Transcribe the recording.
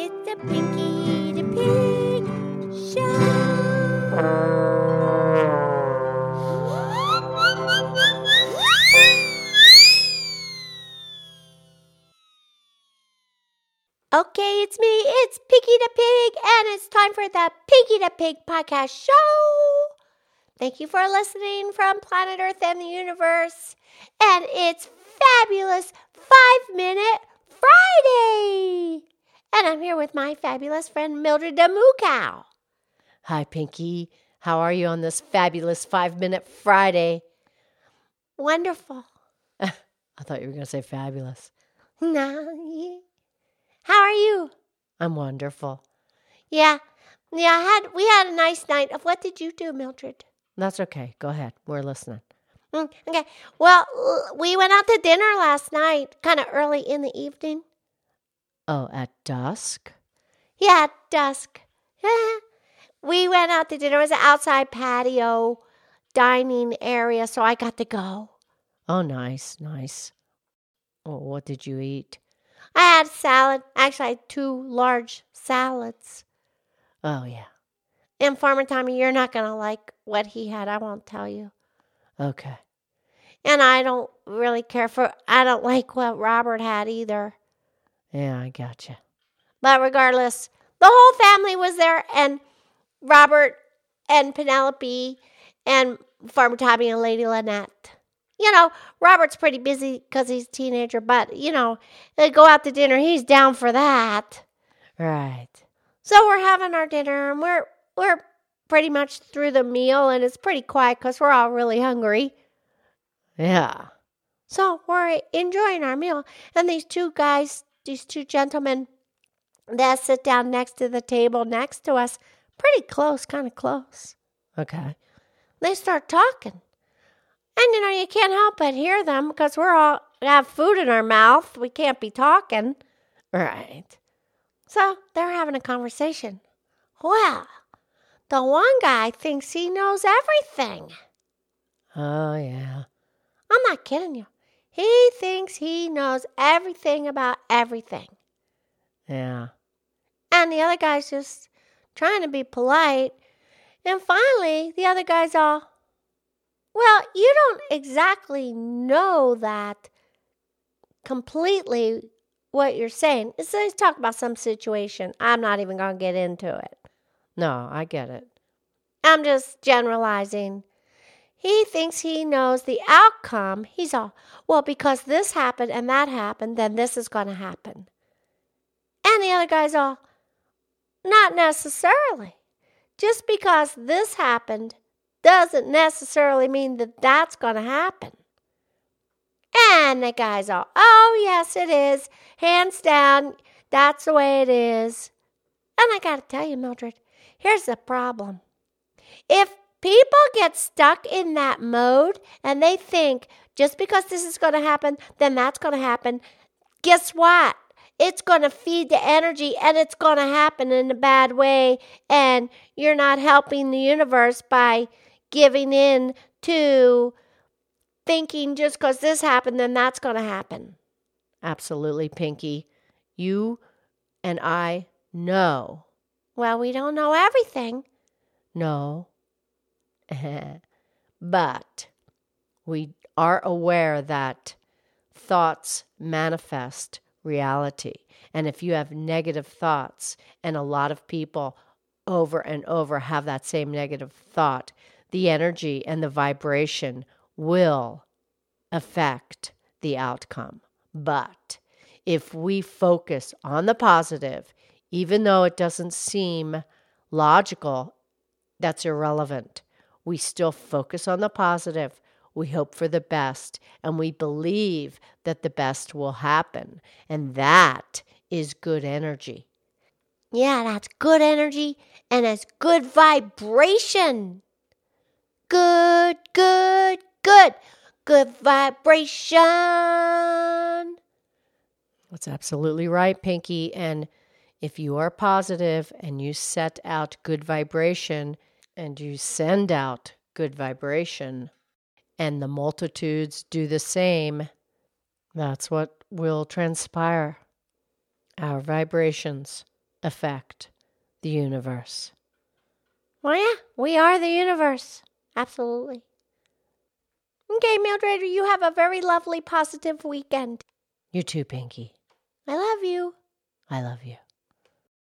It's the Pinky the Pig Show. Okay, it's me. It's Pinky the Pig, and it's time for the Pinky the Pig podcast show. Thank you for listening from planet Earth and the universe. And it's fabulous five minute. And I'm here with my fabulous friend Mildred the Moo Cow. Hi, Pinky. How are you on this fabulous five minute Friday? Wonderful. I thought you were going to say fabulous. No. How are you? I'm wonderful. Yeah. Yeah, I had we had a nice night. Of what did you do, Mildred? That's okay. Go ahead. We're listening. Mm, okay. Well, we went out to dinner last night, kind of early in the evening. Oh, at dusk? Yeah, at dusk. we went out to dinner. It was an outside patio dining area, so I got to go. Oh, nice, nice. Oh, what did you eat? I had salad. Actually, I had two large salads. Oh, yeah. And Farmer Tommy, you're not going to like what he had. I won't tell you. Okay. And I don't really care for, I don't like what Robert had either. Yeah, I gotcha. But regardless, the whole family was there, and Robert and Penelope and Farmer Tommy and Lady Lynette. You know, Robert's pretty busy because he's a teenager, but, you know, they go out to dinner. He's down for that. Right. So we're having our dinner, and we're, we're pretty much through the meal, and it's pretty quiet because we're all really hungry. Yeah. So we're enjoying our meal, and these two guys, these two gentlemen that sit down next to the table next to us, pretty close, kind of close. Okay. They start talking. And you know, you can't help but hear them because we're all have food in our mouth. We can't be talking. Right. So they're having a conversation. Well, the one guy thinks he knows everything. Oh, yeah. I'm not kidding you. He thinks he knows everything about everything. Yeah. And the other guy's just trying to be polite. And finally, the other guy's all, Well, you don't exactly know that completely what you're saying. So he's talking about some situation. I'm not even going to get into it. No, I get it. I'm just generalizing. He thinks he knows the outcome. He's all, well, because this happened and that happened, then this is going to happen. And the other guy's all, not necessarily. Just because this happened doesn't necessarily mean that that's going to happen. And the guy's all, oh, yes, it is. Hands down, that's the way it is. And I got to tell you, Mildred, here's the problem. If people get stuck in that mode and they think just because this is going to happen, then that's going to happen, guess what? It's going to feed the energy and it's going to happen in a bad way. And you're not helping the universe by giving in to thinking just because this happened, then that's going to happen. Absolutely, Pinky. You and I know. Well, we don't know everything. No. but we are aware that thoughts manifest reality. And if you have negative thoughts, and a lot of people over and over have that same negative thought, the energy and the vibration will affect the outcome. But if we focus on the positive, even though it doesn't seem logical, that's irrelevant. We still focus on the positive. We hope for the best and we believe that the best will happen. And that is good energy. Yeah, that's good energy and it's good vibration. Good, good, good. Good vibration. That's absolutely right, Pinky. And if you are positive and you set out good vibration and you send out good vibration, and the multitudes do the same, that's what will transpire. Our vibrations affect the universe. Well, yeah, we are the universe. Absolutely. Okay, Mildred, you have a very lovely, positive weekend. You too, Pinky. I love you. I love you.